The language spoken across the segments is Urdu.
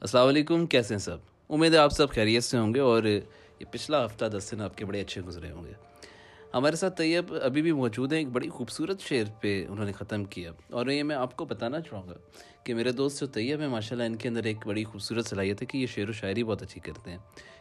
السلام علیکم، کیسے ہیں سب؟ امید ہے آپ سب خیریت سے ہوں گے اور یہ پچھلا ہفتہ دس دن آپ کے بڑے اچھے گزرے ہوں گے۔ ہمارے ساتھ طیب ابھی بھی موجود ہیں، ایک بڑی خوبصورت شعر پہ انہوں نے ختم کیا۔ اور یہ میں آپ کو بتانا چاہوں گا کہ میرے دوست جو طیب ہیں ماشاء اللہ ان کے اندر ایک بڑی خوبصورت صلاحیت ہے کہ یہ شعر و شاعری بہت اچھی کرتے ہیں۔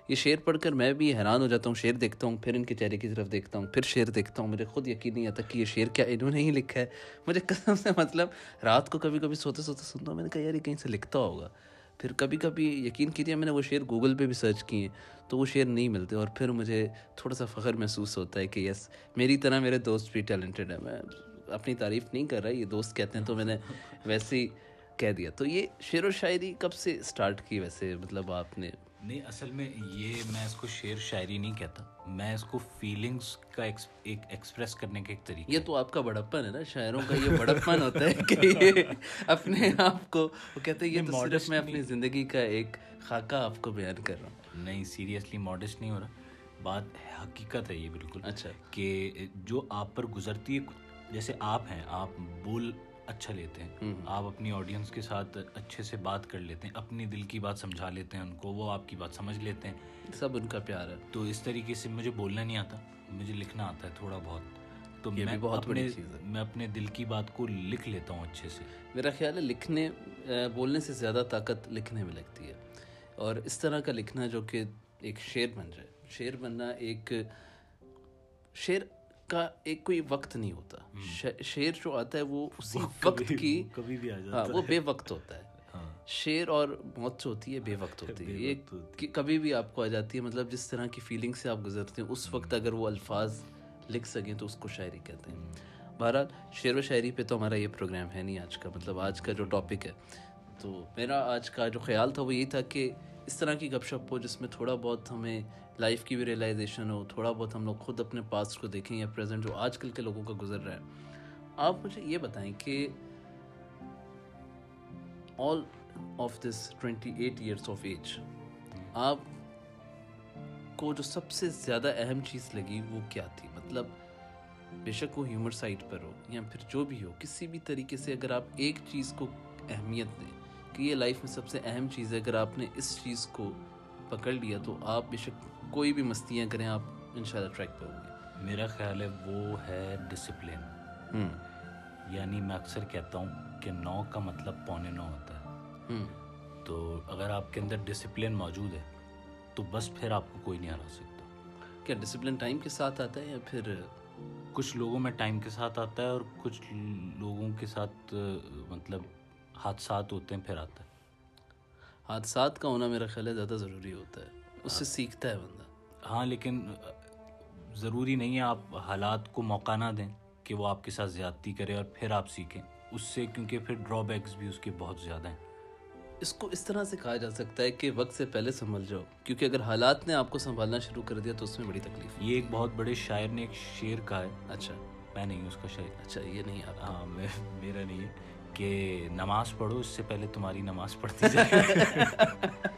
یہ شعر پڑھ کر میں بھی حیران ہو جاتا ہوں، شعر دیکھتا ہوں، پھر ان کے چہرے کی طرف دیکھتا ہوں، پھر شعر دیکھتا ہوں۔ مجھے خود یقین نہیں آتا کہ یہ شعر کیا انہوں نے ہی لکھا ہے۔ مجھے قسم سے مطلب رات کو کبھی کبھی سوتے سوتے سنتا ہوں، میں نے کہا یار یہ کہیں سے لکھتا ہوگا۔ پھر کبھی کبھی یقین کیجیے میں نے وہ شعر گوگل پہ بھی سرچ کیے تو وہ شعر نہیں ملتے اور پھر مجھے تھوڑا سا فخر محسوس ہوتا ہے کہ یس میری طرح میرے دوست بھی ٹیلنٹڈ ہیں۔ میں اپنی تعریف نہیں کر رہا یہ دوست کہتے ہیں تو میں نے ویسے ہی کہہ دیا۔ تو یہ شعر و شاعری کب سے اسٹارٹ کی ویسے؟ مطلب آپ نے نہیں اصل میں یہ میں اس کو شعر شاعری نہیں کہتا۔ میں اس کو فیلنگس کا ایک ایکسپریس کرنے کا ایک طریقہ یہ تو آپ کا بڑپن ہے نا شاعروں کا یہ بڑپن ہوتا ہے کہ یہ اپنے آپ کو وہ کہتے ہیں یہ تو صرف میں اپنی زندگی کا ایک خاکہ آپ کو بیان کر رہا ہوں۔ نہیں سیریسلی ماڈسٹ نہیں ہو رہا۔ بات حقیقت ہے یہ بالکل۔ اچھا۔ کہ جو آپ پر گزرتی ہے جیسے آپ ہیں آپ بول اچھا لیتے ہیں۔ آپ اپنی آڈینس کے ساتھ اچھے سے بات کر لیتے ہیں اپنی دل کی بات سمجھا لیتے ہیں ان کو وہ آپ کی بات سمجھ لیتے ہیں۔ سب ان کا پیار ہے۔ تو اس طریقے سے مجھے بولنا نہیں آتا مجھے لکھنا آتا ہے تھوڑا بہت۔ تو میں بہت بڑی چیز ہے۔ میں اپنے دل کی بات کو لکھ لیتا ہوں اچھے سے۔ میرا خیال ہے لکھنے بولنے سے زیادہ طاقت لکھنے میں لگتی ہے۔ اور اس طرح کا لکھنا جو کہ ایک شعر بن جائے شعر بننا ایک شعر کا ایک کوئی وقت نہیں ہوتا۔ شعر جو آتا ہے وہ اسی وقت کی کبھی بھی ہاں وہ بے وقت ہوتا ہے۔ شعر اور موت جو ہوتی ہے بے وقت ہوتی ہے۔ یہ کبھی بھی آپ کو آ جاتی ہے مطلب جس طرح کی فیلنگ سے آپ گزرتے ہیں اس وقت اگر وہ الفاظ لکھ سکیں تو اس کو شاعری کہتے ہیں۔ بہرحال شعر و شاعری پہ تو ہمارا یہ پروگرام ہے نہیں آج کا۔ مطلب آج کا جو ٹاپک ہے تو میرا آج کا جو خیال تھا وہ یہی تھا کہ اس طرح کی گپ شپ ہو جس میں تھوڑا بہت ہمیں لائف کی بھی ریئلائزیشن ہو، تھوڑا بہت ہم لوگ خود اپنے پاسٹ کو دیکھیں یا پریزنٹ جو آج کل کے لوگوں کا گزر رہا ہے۔ آپ مجھے یہ بتائیں کہ all of this twenty eight years of age آپ کو جو سب سے زیادہ اہم چیز لگی وہ کیا تھی؟ مطلب بے شک وہ ہیومر سائٹ پر ہو یا پھر جو بھی ہو، کسی بھی طریقے سے اگر آپ ایک چیز کو اہمیت دیں کہ یہ لائف میں سب سے اہم چیز ہے اگر آپ نے اس چیز کو پکڑ لیا تو آپ بے شک کوئی بھی مستیاں کریں آپ ان شاء اللہ ٹریک پہ ہوں گے۔ میرا خیال ہے وہ ہے ڈسپلن یعنی میں اکثر کہتا ہوں کہ نو کا مطلب پونے نو ہوتا ہے۔ تو اگر آپ کے اندر ڈسپلن موجود ہے تو بس پھر آپ کو کوئی نہیں ہرا سکتا۔ کیا ڈسپلن ٹائم کے ساتھ آتا ہے یا پھر کچھ لوگوں میں ٹائم کے ساتھ آتا ہے اور کچھ لوگوں کے ساتھ مطلب حادثات ہوتے ہیں پھر آتا ہے۔ حادثات کا ہونا میرا خیال ہے زیادہ ضروری ہوتا ہے۔ اس سے سیکھتا ہے بندہ۔ ہاں لیکن ضروری نہیں ہے آپ حالات کو موقع نہ دیں کہ وہ آپ کے ساتھ زیادتی کرے اور پھر آپ سیکھیں۔ اس سے کیونکہ پھر ڈرا بیکس بھی اس کے بہت زیادہ ہیں۔ اس کو اس طرح سے کہا جا سکتا ہے کہ وقت سے پہلے سنبھل جاؤ کیونکہ اگر حالات نے آپ کو سنبھالنا شروع کر دیا تو اس میں بڑی تکلیف یہ ایک بہت بڑے شاعر نے ایک شعر کہا ہے۔ اچھا۔ میں نہیں اس کا شاعر۔ اچھا یہ نہیں ہاں میرا نہیں ہے۔ کہ نماز پڑھو اس سے پہلے تمہاری نماز پڑھتی جائے۔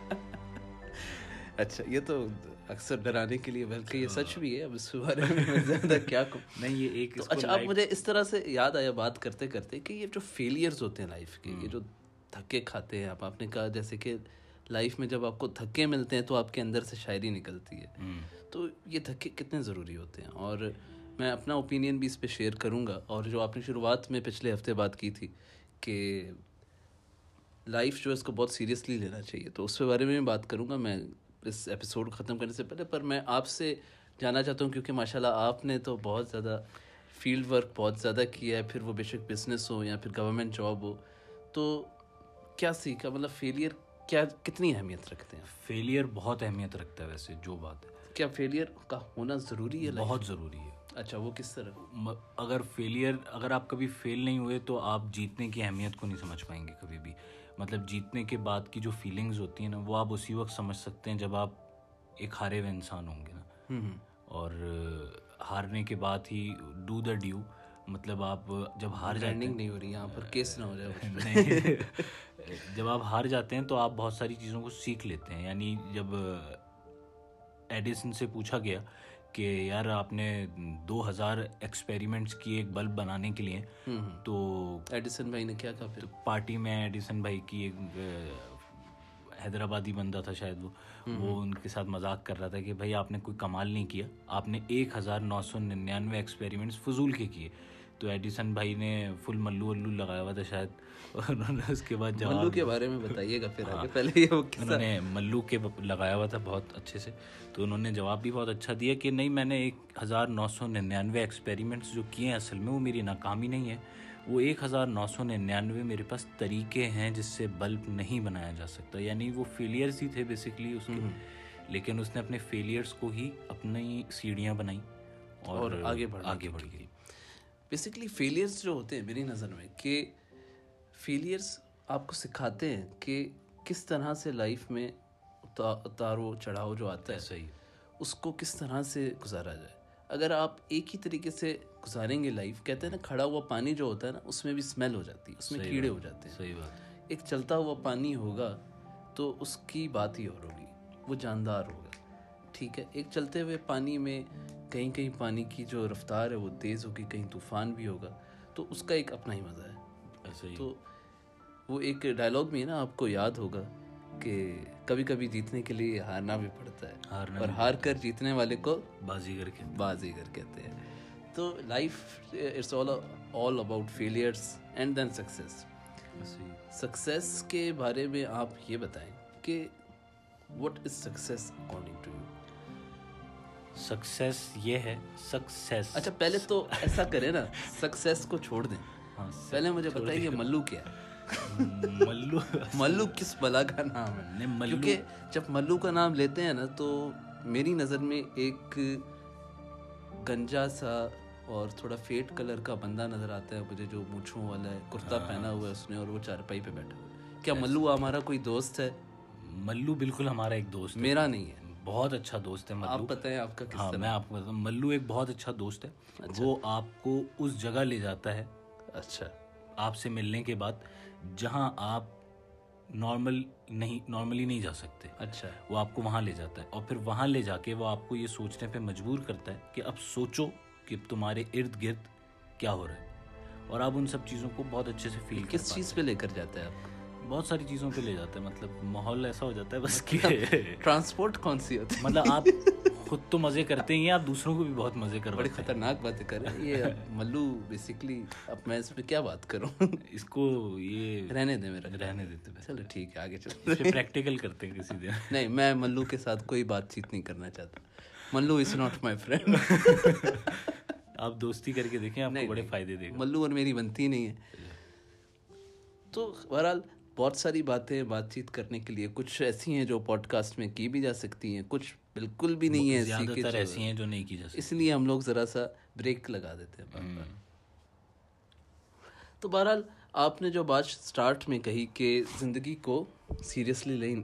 اچھا یہ تو اکثر ڈرانے کے لیے بلکہ یہ سچ بھی ہے اب اس بارے میں زیادہ کیا نہیں یہ ایک اچھا اب مجھے اس طرح سے یاد آیا بات کرتے کرتے کہ یہ جو فیلئرز ہوتے ہیں لائف کے یہ جو تھکے کھاتے ہیں آپ آپ نے کہا جیسے کہ لائف میں جب آپ کو تھکے ملتے ہیں تو آپ کے اندر سے شاعری نکلتی ہے۔ تو یہ تھکے کتنے ضروری ہوتے ہیں؟ اور میں اپنا اوپینین بھی اس پہ شیئر کروں گا۔ اور جو آپ نے شروعات میں پچھلے ہفتے بات کی تھی کہ لائف جو ہے اس کو بہت سیریسلی لینا چاہیے۔ تو اس کے بارے میں بات کروں گا۔ میں اس ایپیسوڈ ختم کرنے سے پہلے پر میں آپ سے جانا چاہتا ہوں کیونکہ ماشاء اللہ آپ نے تو بہت زیادہ فیلڈ ورک بہت زیادہ کیا ہے۔ پھر وہ بے شک بزنس ہو یا پھر گورنمنٹ جاب ہو۔ تو کیا سیکھا مطلب فیلئر کیا کتنی اہمیت رکھتے ہیں؟ فیلئر بہت اہمیت رکھتا ہے ویسے جو بات ہے۔ کیا فیلئر کا ہونا ضروری ہے بہت ضروری ہے۔ اچھا وہ کس طرح؟ اگر فیلئر اگر آپ کبھی فیل نہیں ہوئے تو آپ جیتنے کی اہمیت کو نہیں سمجھ پائیں گے کبھی بھی۔ مطلب جیتنے کے بعد کی جو فیلنگز ہوتی ہیں نا وہ آپ اسی وقت سمجھ سکتے ہیں جب آپ ایک ہارے ہوئے انسان ہوں گے نا۔ اور ہارنے کے بعد ہی ڈو دا ڈیو مطلب آپ جب ہار جاتے نہیں ہو رہی یہاں پر کیس نہ ہو جائے جب آپ ہار جاتے ہیں تو آپ بہت ساری چیزوں کو سیکھ لیتے ہیں۔ یعنی جب ایڈیسن سے پوچھا گیا کہ یار آپ نے دو ہزار ایکسپیریمنٹس کی ایک بلب بنانے کے لیے تو ایڈیسن بھائی نے کیا کہا پھر؟ پارٹی میں ایڈیسن بھائی کی ایک حیدرآبادی بندہ تھا شاید وہ وہ ان کے ساتھ مذاق کر رہا تھا کہ بھائی آپ نے کوئی کمال نہیں کیا آپ نے ایک ہزار نو سو ننانوے ایکسپیریمنٹس فضول کے کیے۔ تو ایڈیسن بھائی نے فل ملو ولو لگایا ہوا تھا شاید۔ انہوں نے اس کے بعد ملو جواب کے بارے میں بتائیے گا پھر آگے پہلے یہ انہوں نے ملو کے لگایا ہوا تھا بہت اچھے سے۔ تو انہوں نے جواب بھی بہت اچھا دیا کہ نہیں میں نے ایک ہزار نو سو ننانوے ایکسپیریمنٹس جو کیے ہیں اصل میں وہ میری ناکامی نہیں ہے۔ وہ ایک ہزار نو سو ننانوے میرے پاس طریقے ہیں جس سے بلب نہیں بنایا جا سکتا۔ یعنی وہ فیلئرس ہی تھے بیسکلی اس کے۔ لیکن اس نے اپنے فیلئرس کو ہی اپنی سیڑھیاں بنائیں اور آگے بڑھنے آگے بڑھ گئی۔ بیسکلی فیلئرس جو ہوتے ہیں میری نظر میں کہ فیلئرس آپ کو سکھاتے ہیں کہ کس طرح سے لائف میں اتار و چڑھاؤ جو آتا ہے صحیح۔ اس کو کس طرح سے گزارا جائے۔ اگر آپ ایک ہی طریقے سے گزاریں گے لائف کہتے ہیں نا کھڑا ہوا پانی جو ہوتا ہے نا اس میں بھی اسمیل ہو جاتی ہے اس میں کیڑے ہو جاتے ہیں۔ صحیح بات۔ ایک چلتا ہوا پانی ہوگا تو اس کی بات ہی اور ہوگی وہ جاندار ہوگا۔ ٹھیک ہے ایک چلتے ہوئے پانی میں کہیں کہیں پانی کی جو رفتار ہے وہ تیز ہوگی کہیں طوفان بھی ہوگا تو اس کا ایک اپنا ہی مزہ ہے۔ ایسے ہی۔ تو وہ ایک ڈائلاگ میں ہے نا آپ کو یاد ہوگا کہ کبھی کبھی جیتنے کے لیے ہارنا بھی پڑتا ہے۔ اور ہار کر جیتنے والے کو بازی کر کے بازیگر کہتے ہیں۔ تو life it's all all about failures and then success success کے بارے میں آپ یہ بتائیں کہ what is success according to you success یہ ہے سکسیس اچھا پہلے تو ایسا کریں نا سکسیس کو چھوڑ دیں۔ ہاں پہلے مجھے بتائیے کہ ملو کیا ہے؟ ملو۔ ملو کس بلا کا نام ہے؟ کیونکہ جب ملو کا نام لیتے ہیں نا تو میری نظر میں ایک گنجا سا اور تھوڑا فیٹ کلر کا بندہ نظر آتا ہے مجھے جو مونچھوں والا ہے کرتا پہنا ہوا ہے اس نے اور وہ چارپائی پہ بیٹھا۔ ہوا ہے کیا ملو ہمارا کوئی دوست ہے؟ ملو بالکل ہمارا ایک دوست میرا نہیں ہے۔ بہت اچھا دوست ہے آپ ملو بتائیں آپ کا ہاں میں آپ کو بتاؤں ملو ایک بہت اچھا دوست ہے. وہ آپ کو اس جگہ لے جاتا ہے اچھا. آپ سے ملنے کے بعد جہاں آپ نارمل نہیں نارملی نہیں جا سکتے. اچھا. وہ آپ کو وہاں لے جاتا ہے اور پھر وہاں لے جا کے وہ آپ کو یہ سوچنے پہ مجبور کرتا ہے کہ اب سوچو کہ تمہارے ارد گرد کیا ہو رہا ہے اور آپ ان سب چیزوں کو بہت اچھے سے فیل کس چیز پہ لے کر جاتا ہے آپ؟ بہت ساری چیزوں پہ لے جاتا ہے مطلب ماحول ایسا ہو جاتا ہے بس کہ ٹرانسپورٹ کون سی ہوتی ہے؟ مطلب آپ خود تو مزے کرتے ہی ہیں آپ دوسروں کو بھی بہت مزے بڑی کرواتے خطرناک باتیں کر رہے ہیں۔ یہ ملو بیسکلی اب میں اس پہ کیا بات کروں؟ اس کو یہ رہنے دیں میرا۔ رہنے دیتے چلو ٹھیک ہے آگے چلو پریکٹیکل کرتے ہیں کسی دن۔ نہیں میں ملو کے ساتھ کوئی بات چیت نہیں کرنا چاہتا۔ ملو از ناٹ مائی فرینڈ آپ دوستی کر کے دیکھیں آپ کو بڑے فائدے دے ملو اور میری بنتی نہیں ہے۔ تو بہرحال بہت ساری باتیں بات چیت کرنے کے لیے کچھ ایسی ہیں جو پوڈ کاسٹ میں کی بھی جا سکتی ہیں کچھ بالکل بھی نہیں ہے ایسی ایسی ہیں جو نہیں کی جا سکتی۔ اس لیے ہم لوگ ذرا سا بریک لگا دیتے ہیں تو بہرحال آپ نے جو بات سٹارٹ میں کہی کہ زندگی کو سیریسلی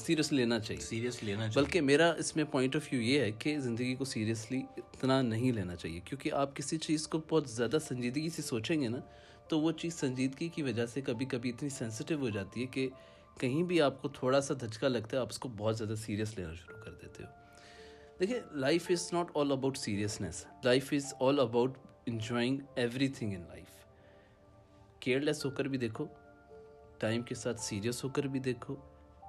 سیریسلی لینا چاہیے۔ سیریس لینا بلکہ میرا اس میں پوائنٹ آف ویو یہ ہے کہ زندگی کو سیریسلی اتنا نہیں لینا چاہیے۔ کیونکہ آپ کسی چیز کو بہت زیادہ سنجیدگی سے سوچیں گے نا تو وہ چیز سنجیدگی کی وجہ سے کبھی کبھی اتنی سینسیٹیو ہو جاتی ہے کہ کہیں بھی آپ کو تھوڑا سا دھچکا لگتا ہے، آپ اس کو بہت زیادہ سیریس لینا شروع کر دیتے ہو۔ دیکھیں life is not all about seriousness life is all about enjoying everything in life careless ہو کر بھی دیکھو ٹائم کے ساتھ سیریس ہو کر بھی دیکھو۔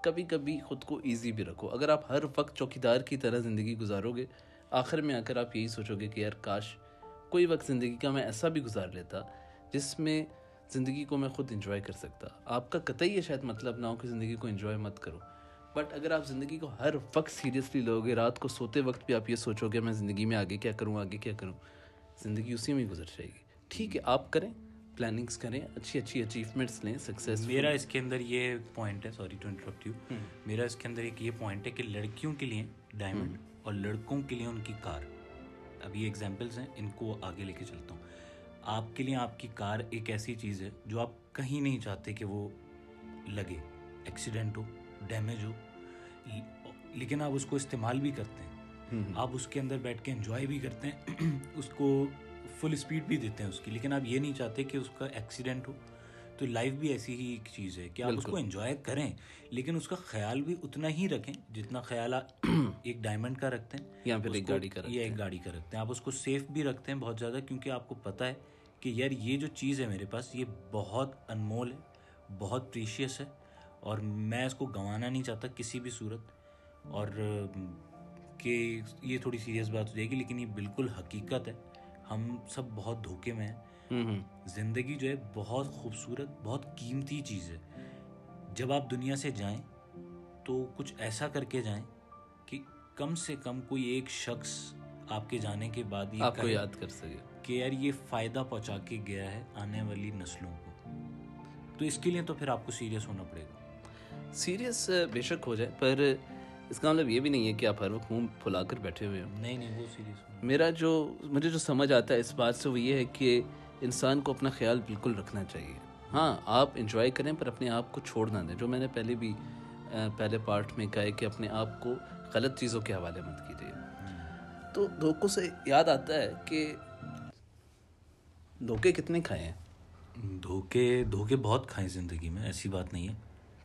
کبھی کبھی خود کو ایزی بھی رکھو۔ اگر آپ ہر وقت چوکیدار کی طرح زندگی گزارو گے، آخر میں آ کر آپ یہی سوچو گے کہ یار، کاش کوئی وقت زندگی کا میں ایسا بھی گزار لیتا۔ جس میں زندگی کو میں خود انجوائے کر سکتا۔ آپ کا قطعی یہ شاید مطلب نہ ہو کہ زندگی کو انجوائے مت کرو۔ بٹ اگر آپ زندگی کو ہر وقت سیریسلی لو گے رات کو سوتے وقت بھی آپ یہ سوچو گے میں زندگی میں آگے کیا کروں آگے کیا کروں زندگی اسی میں گزر جائے گی۔ ٹھیک ہے آپ کریں پلاننگس کریں اچھی اچھی اچیومنٹس لیں سکسیز میرا اس کے اندر یہ پوائنٹ ہے سوری ٹو انٹرپٹ یو میرا اس کے اندر ایک یہ پوائنٹ ہے کہ لڑکیوں کے لیے ڈائمنڈ اور لڑکوں کے لیے ان کی کار اب یہ ایگزامپلس ہیں ان کو آگے لے کے چلتا ہوں۔ آپ کے لیے آپ کی کار ایک ایسی چیز ہے جو آپ کہیں نہیں چاہتے کہ وہ لگے ایکسیڈنٹ ہو ڈیمیج ہو لیکن آپ اس کو استعمال بھی کرتے ہیں۔ آپ اس کے اندر بیٹھ کے انجوائے بھی کرتے ہیں اس کو فل اسپیڈ بھی دیتے ہیں اس کی۔ لیکن آپ یہ نہیں چاہتے کہ اس کا ایکسیڈنٹ ہو۔ تو لائف بھی ایسی ہی ایک چیز ہے کہ آپ اس کو انجوائے کریں لیکن اس کا خیال بھی اتنا ہی رکھیں جتنا خیال آپ ایک ڈائمنڈ کا رکھتے ہیں۔ یا پھر ایک گاڑی کا یا ایک گاڑی کا رکھتے ہیں۔ آپ اس کو سیف بھی رکھتے ہیں بہت زیادہ کیونکہ آپ کو پتہ ہے کہ یار یہ جو چیز ہے میرے پاس یہ بہت انمول ہے بہت پریشیس ہے اور میں اس کو گنوانا نہیں چاہتا کسی بھی صورت اور کہ یہ تھوڑی سیریس بات ہو جائے گی لیکن یہ بالکل حقیقت ہے۔ ہم سب بہت دھوکے میں ہیں۔ زندگی جو ہے بہت خوبصورت بہت قیمتی چیز ہے۔ جب آپ دنیا سے جائیں تو کچھ ایسا کر کے جائیں کہ کم سے کم کوئی ایک شخص آپ کے جانے کے بعد یہ آپ کو یاد کر سکے۔ کہ یار یہ فائدہ پہنچا کے گیا ہے آنے والی نسلوں کو۔ تو اس کے لیے تو پھر آپ کو سیریس ہونا پڑے گا۔ سیریس بے شک ہو جائے پر اس کا مطلب یہ بھی نہیں ہے کہ آپ ہر وقت منہ پھلا کر بیٹھے ہوئے ہوں۔ نہیں نہیں وہ سیریس میرا جو مجھے جو سمجھ آتا ہے اس بات سے وہ یہ ہے کہ انسان کو اپنا خیال بالکل رکھنا چاہیے۔ ہاں آپ انجوائے کریں پر اپنے آپ کو چھوڑ نہ دیں۔ جو میں نے پہلے بھی پہلے پارٹ میں کہا ہے کہ اپنے آپ کو غلط چیزوں کے حوالے مت کیجیے۔ تو دھوکوں سے یاد آتا ہے کہ دھوکے کتنے کھائے ہیں؟ دھوکے دھوکے بہت کھائیں زندگی میں ایسی بات نہیں ہے۔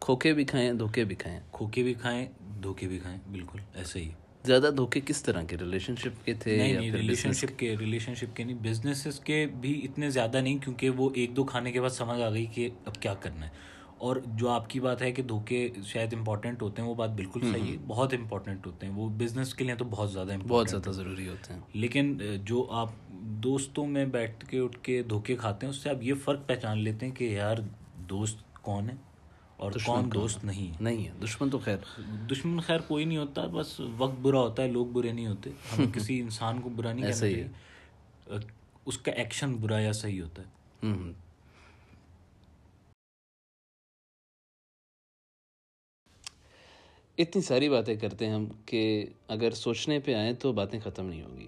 کھوکے بھی کھائیں دھوکے بھی کھائیں کھوکے بھی کھائیں دھوکے بھی کھائیں بالکل ایسے ہی۔ زیادہ دھوکے کس طرح کے؟ ریلیشن شپ کے تھے نہیں ریلیشن شپ کے؟ ریلیشن شپ کے نہیں۔ بزنس کے بھی اتنے زیادہ نہیں کیونکہ وہ ایک دو کھانے کے بعد سمجھ آ گئی کہ اب کیا کرنا ہے۔ اور جو آپ کی بات ہے کہ دھوکے شاید امپورٹنٹ ہوتے ہیں وہ بات بالکل صحیح ہے۔ بہت امپورٹنٹ ہوتے ہیں۔ وہ بزنس کے لیے تو بہت زیادہ بہت زیادہ ضروری ہوتے ہیں۔ لیکن جو آپ دوستوں میں بیٹھ کے اٹھ کے دھوکے کھاتے ہیں اس سے آپ یہ فرق پہچان لیتے ہیں کہ یار دوست کون ہے اور کون دوست نہیں نہیں ہے دشمن تو خیر۔ دشمن خیر کوئی نہیں ہوتا بس وقت برا ہوتا ہے لوگ برے نہیں ہوتے۔ ہم کسی انسان کو برا نہیں ہی ہے اس کا ایکشن برا یا صحیح ہوتا ہے۔ اتنی ساری باتیں کرتے ہیں ہم کہ اگر سوچنے پہ آئیں تو باتیں ختم نہیں ہوں گی۔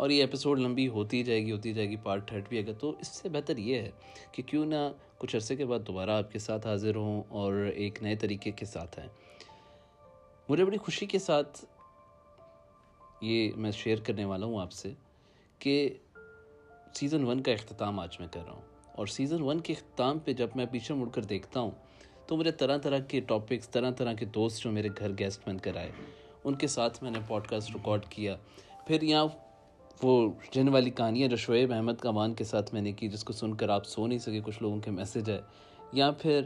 اور یہ ایپیسوڈ لمبی ہوتی جائے گی، ہوتی جائے گی پارٹ تھرڈ بھی اگر تو اس سے بہتر یہ ہے کہ کیوں نہ کچھ عرصے کے بعد دوبارہ آپ کے ساتھ حاضر ہوں اور ایک نئے طریقے کے ساتھ آئیں مجھے بڑی خوشی کے ساتھ یہ میں شیئر کرنے والا ہوں آپ سے کہ سیزن ون کا اختتام آج میں کر رہا ہوں۔ اور سیزن ون کے اختتام پہ جب میں پیچھے مڑ کر دیکھتا ہوں تو مجھے طرح طرح کے ٹاپکس طرح طرح کے دوست جو میرے گھر گیسٹ بن کر آئے، ان کے ساتھ میں نے پوڈ کاسٹ ریکارڈ کیا۔ پھر یہاں وہ جن والی کہانیاں جو شعیب احمد کمان کے ساتھ میں نے کی، جس کو سن کر آپ سو نہیں سکے، کچھ لوگوں کے میسیج آئے۔ یا پھر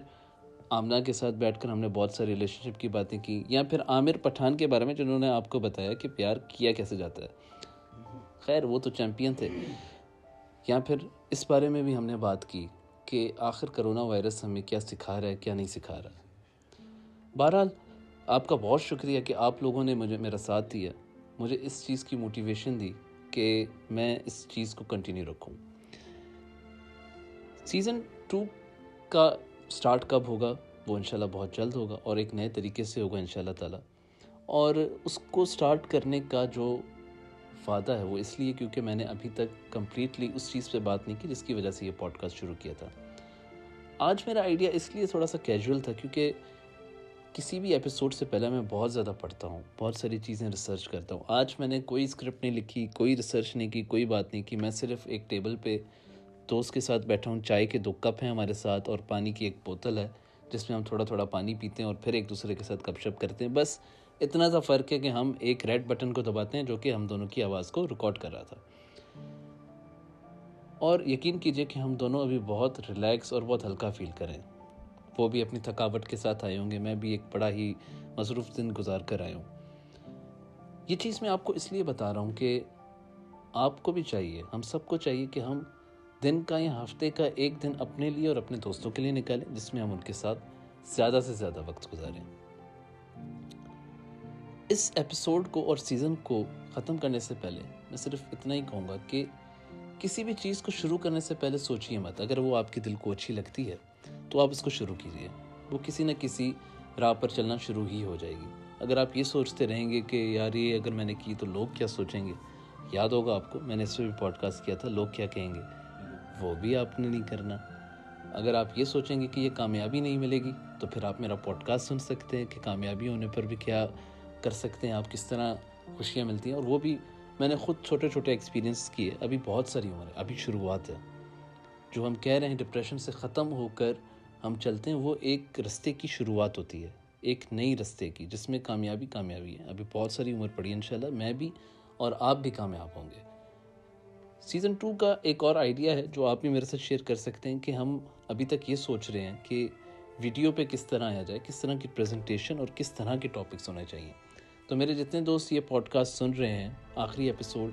آمنہ کے ساتھ بیٹھ کر ہم نے بہت ساری ریلیشن شپ کی باتیں کی۔ یا پھر عامر پٹھان کے بارے میں، جنہوں نے آپ کو بتایا کہ پیار کیا کیسے جاتا ہے۔ خیر، وہ تو چیمپئن تھے۔ یا پھر اس بارے میں بھی ہم نے بات کی کہ آخر کرونا وائرس ہمیں کیا سکھا رہا ہے، کیا نہیں سکھا رہا۔ ہے بہرحال، آپ کا بہت شکریہ کہ آپ لوگوں نے مجھے، میرا ساتھ دیا، مجھے اس چیز کی موٹیویشن دی۔ کہ میں اس چیز کو کنٹینیو رکھوں۔ سیزن ٹو کا سٹارٹ کب ہوگا؟ وہ انشاءاللہ بہت جلد ہوگا اور ایک نئے طریقے سے ہوگا انشاءاللہ تعالی۔ اور اس کو سٹارٹ کرنے کا جو فائدہ ہے وہ اس لیے کیونکہ میں نے ابھی تک کمپلیٹلی اس چیز پہ بات نہیں کی جس کی وجہ سے یہ پوڈ کاسٹ شروع کیا تھا۔ آج میرا آئیڈیا اس لیے تھوڑا سا کیجول تھا کیونکہ کسی بھی ایپیسوڈ سے پہلے میں بہت زیادہ پڑھتا ہوں، بہت ساری چیزیں ریسرچ کرتا ہوں۔ آج میں نے کوئی اسکرپٹ نہیں لکھی، کوئی ریسرچ نہیں کی، کوئی بات نہیں کی۔ میں صرف ایک ٹیبل پہ دوست کے ساتھ بیٹھا ہوں۔ چائے کے دو کپ ہیں ہمارے ساتھ اور پانی کی ایک بوتل ہے، جس میں ہم تھوڑا تھوڑا پانی پیتے ہیں اور پھر ایک دوسرے کے ساتھ گپ شپ کرتے ہیں۔ بس اتنا سا فرق ہے کہ ہم ایک ریڈ بٹن کو دباتے ہیں جو کہ ہم دونوں کی آواز کو ریکارڈ کر رہا تھا۔ اور یقین کیجیے کہ ہم دونوں ابھی بہت ریلیکس اور بہت ہلکا فیل کریں۔ وہ بھی اپنی تھکاوٹ کے ساتھ آئے ہوں گے، میں بھی ایک بڑا ہی مصروف دن گزار کر آئے ہوں۔ یہ چیز میں آپ کو اس لیے بتا رہا ہوں کہ آپ کو بھی چاہیے، ہم سب کو چاہیے کہ ہم دن کا یا ہفتے کا ایک دن اپنے لیے اور اپنے دوستوں کے لیے نکالیں، جس میں ہم ان کے ساتھ زیادہ سے زیادہ وقت گزاریں۔ اس ایپیسوڈ کو اور سیزن کو ختم کرنے سے پہلے، میں صرف اتنا ہی کہوں گا کہ کسی بھی چیز کو شروع کرنے سے پہلے سوچیے مت، اگر وہ آپ کے دل کو اچھی لگتی ہے۔ تو آپ اس کو شروع کیجیے وہ کسی نہ کسی راہ پر چلنا شروع ہی ہو جائے گی۔ اگر آپ یہ سوچتے رہیں گے کہ یار یہ اگر میں نے کی تو لوگ کیا سوچیں گے؟ یاد ہوگا آپ کو، میں نے اس میں بھی پوڈ کاسٹ کیا تھا، لوگ کیا کہیں گے؟ وہ بھی آپ نے نہیں کرنا۔ اگر آپ یہ سوچیں گے کہ یہ کامیابی نہیں ملے گی، تو پھر آپ میرا پوڈ کاسٹ سن سکتے ہیں کہ کامیابی ہونے پر بھی کیا کر سکتے ہیں، آپ کس طرح خوشیاں ملتی ہیں۔ اور وہ بھی میں نے خود چھوٹے چھوٹے ایکسپیرینس کیے، ابھی بہت ساری عمر ہے ابھی شروعات ہے جو ہم کہہ رہے ہیں ڈپریشن سے ختم ہو کر ہم چلتے ہیں، وہ ایک رستے کی شروعات ہوتی ہے، ایک نئی رستے کی، جس میں کامیابی کامیابی ہے۔ ابھی بہت ساری عمر پڑی ہے انشاءاللہ، میں بھی اور آپ بھی کامیاب ہوں گے۔ سیزن ٹو کا ایک اور آئیڈیا ہے جو آپ بھی میرے ساتھ شیئر کر سکتے ہیں کہ ہم ابھی تک یہ سوچ رہے ہیں کہ ویڈیو پہ کس طرح آیا جائے، کس طرح کی پریزنٹیشن اور کس طرح کے ٹاپکس ہونے چاہیے۔ تو میرے جتنے دوست یہ پوڈ کاسٹ سن رہے ہیں، آخری ایپیسوڈ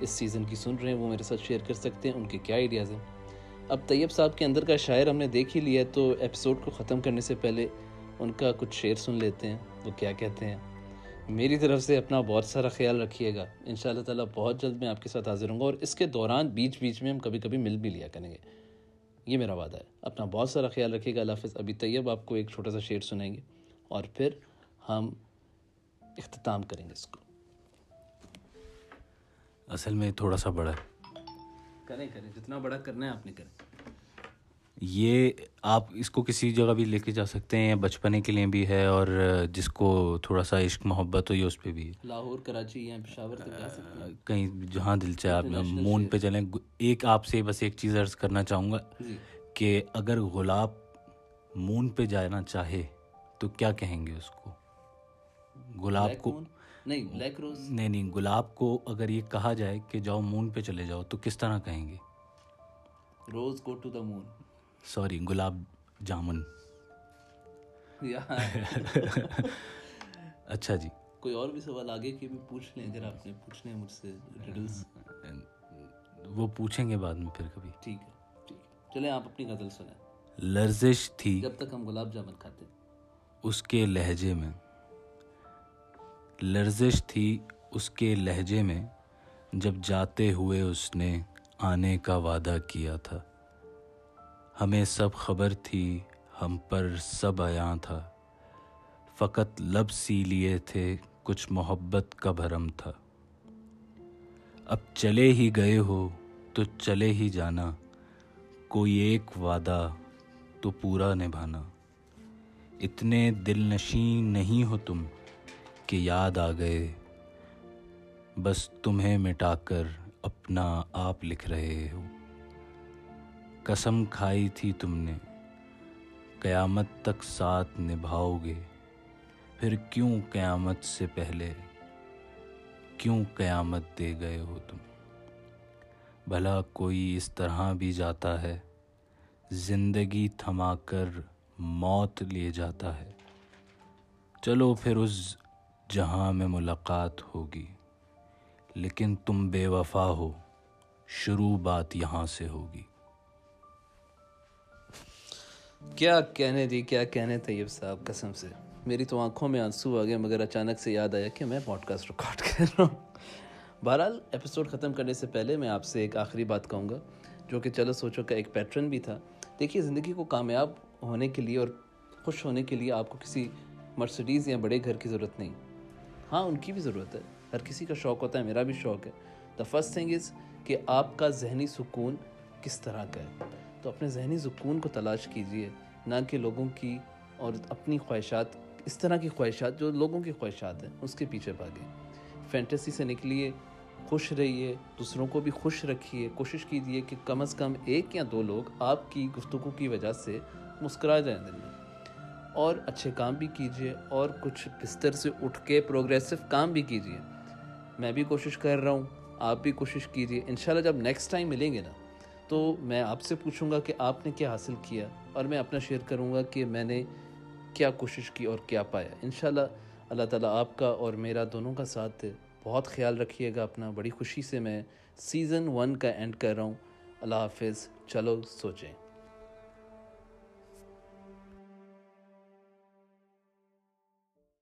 اس سیزن کی سن رہے ہیں، وہ میرے ساتھ شیئر کر سکتے ہیں، ان کے کیا آئیڈیاز ہیں؟ اب طیب صاحب کے اندر کا شاعر ہم نے دیکھ ہی لیا تو ایپیسوڈ کو ختم کرنے سے پہلے ان کا کچھ شعر سن لیتے ہیں۔ وہ کیا کہتے ہیں؟ میری طرف سے اپنا بہت سارا خیال رکھیے گا۔ ان شاء اللہ تعالیٰ بہت جلد میں آپ کے ساتھ حاضر ہوں گا اور اس کے دوران بیچ بیچ میں ہم کبھی کبھی مل بھی لیا کریں گے۔ یہ میرا وعدہ ہے۔ اپنا بہت سارا خیال رکھیے گا۔ اللہ حافظ۔ ابھی طیب آپ کو ایک چھوٹا سا شعر سنائیں گے اور پھر ہم اختتام کریں گے اس کو۔ اصل میں تھوڑا سا بڑا ہے۔ کریں کریں جتنا بڑا کرنا ہے آپ نے کریں۔ یہ آپ اس کو کسی جگہ بھی لے کے جا سکتے ہیں بچپنے کے لیے بھی ہے اور جس کو تھوڑا سا عشق محبت ہوئی اس پہ بھی ہے۔ لاہور کراچی یا پشاور تک جا سکتے ہیں۔ کہیں جہاں دل چاہے آپ مون پہ چلیں۔ ایک آپ سے بس ایک چیز عرض کرنا چاہوں گا جی۔ کہ اگر گلاب مون پہ جانا چاہے تو کیا کہیں گے اس کو؟ گلاب کو نہیں بلیک روز نہیں نہیں گلاب کو اگر یہ کہا جائے کہ جاؤ مون پہ چلے جاؤ تو کس طرح کہیں گے؟ Rose go to the moon sorry gulab jamun. اچھا جی۔ کوئی اور بھی سوال آگے کے بھی پوچھ لیں اگر آپ نے پوچھنے ہیں مجھ سے ریڈلس وہ پوچھیں گے بعد میں پھر کبھی۔ ٹھیک ہے ٹھیک ہے۔ چلیں آپ اپنی غزل سنیں۔ لرزش تھی۔ جب تک ہم گلاب جامن کھاتے اس کے لہجے میں۔ لرزش تھی اس کے لہجے میں جب جاتے ہوئے اس نے آنے کا وعدہ کیا تھا۔ ہمیں سب خبر تھی، ہم پر سب عیاں تھا۔ فقط لب سی لیے تھے، کچھ محبت کا بھرم تھا۔ اب چلے ہی گئے ہو تو چلے ہی جانا، کوئی ایک وعدہ تو پورا نبھانا۔ اتنے دل نشین نہیں ہو تم۔ کہ یاد آ گئے۔ بس تمہیں مٹا کر اپنا آپ لکھ رہے ہو۔ قسم کھائی تھی تم نے۔ قیامت تک ساتھ نبھاؤ گے۔ پھر کیوں قیامت سے پہلے؟ کیوں قیامت دے گئے ہو تم؟ بھلا کوئی اس طرح بھی جاتا ہے۔ زندگی تھما کر موت لیے جاتا ہے۔ چلو پھر اس جہاں میں ملاقات ہوگی، لیکن تم بے وفا ہو، شروع بات یہاں سے ہوگی۔ کیا کہنے دی، کیا کہنے طیب صاحب قسم سے؟ میری تو آنکھوں میں آنسو آ گئے، مگر اچانک سے یاد آیا کہ میں پوڈ کاسٹ ریکارڈ کر رہا ہوں۔ بہرحال ایپیسوڈ ختم کرنے سے پہلے میں آپ سے ایک آخری بات کہوں گا، جو کہ چلو سوچو کا ایک پیٹرن بھی تھا۔ دیکھیے، زندگی کو کامیاب ہونے کے لیے اور خوش ہونے کے لیے آپ کو کسی مرسڈیز یا بڑے گھر کی ضرورت نہیں۔ ہاں ان کی بھی ضرورت ہے۔ ہر کسی کا شوق ہوتا ہے، میرا بھی شوق ہے۔ دا فرسٹ تھنگ از کہ آپ کا ذہنی سکون کس طرح کا ہے۔ تو اپنے ذہنی سکون کو تلاش کیجیے، نہ کہ لوگوں کی اور اپنی خواہشات، اس طرح کی خواہشات جو لوگوں کی خواہشات ہیں، اس کے پیچھے بھاگیں فینٹیسی سے نکلیے، خوش رہیے، دوسروں کو بھی خوش رکھیے۔ کوشش کیجیے کہ کم از کم ایک یا دو لوگ آپ کی گفتگو کی وجہ سے مسکرا جائیں دل میں۔ اور اچھے کام بھی کیجیے اور کچھ بستر سے اٹھ کے پروگریسو کام بھی کیجیے میں بھی کوشش کر رہا ہوں، آپ بھی کوشش کیجیے انشاءاللہ جب نیکسٹ ٹائم ملیں گے نا، تو میں آپ سے پوچھوں گا کہ آپ نے کیا حاصل کیا اور میں اپنا شیئر کروں گا کہ میں نے کیا کوشش کی اور کیا پایا۔ انشاءاللہ اللہ تعالیٰ آپ کا اور میرا دونوں کا ساتھ دے بہت خیال رکھیے گا۔ اپنا بڑی خوشی سے میں سیزن ون کا اینڈ کر رہا ہوں۔ اللہ حافظ۔ چلو سوچیں۔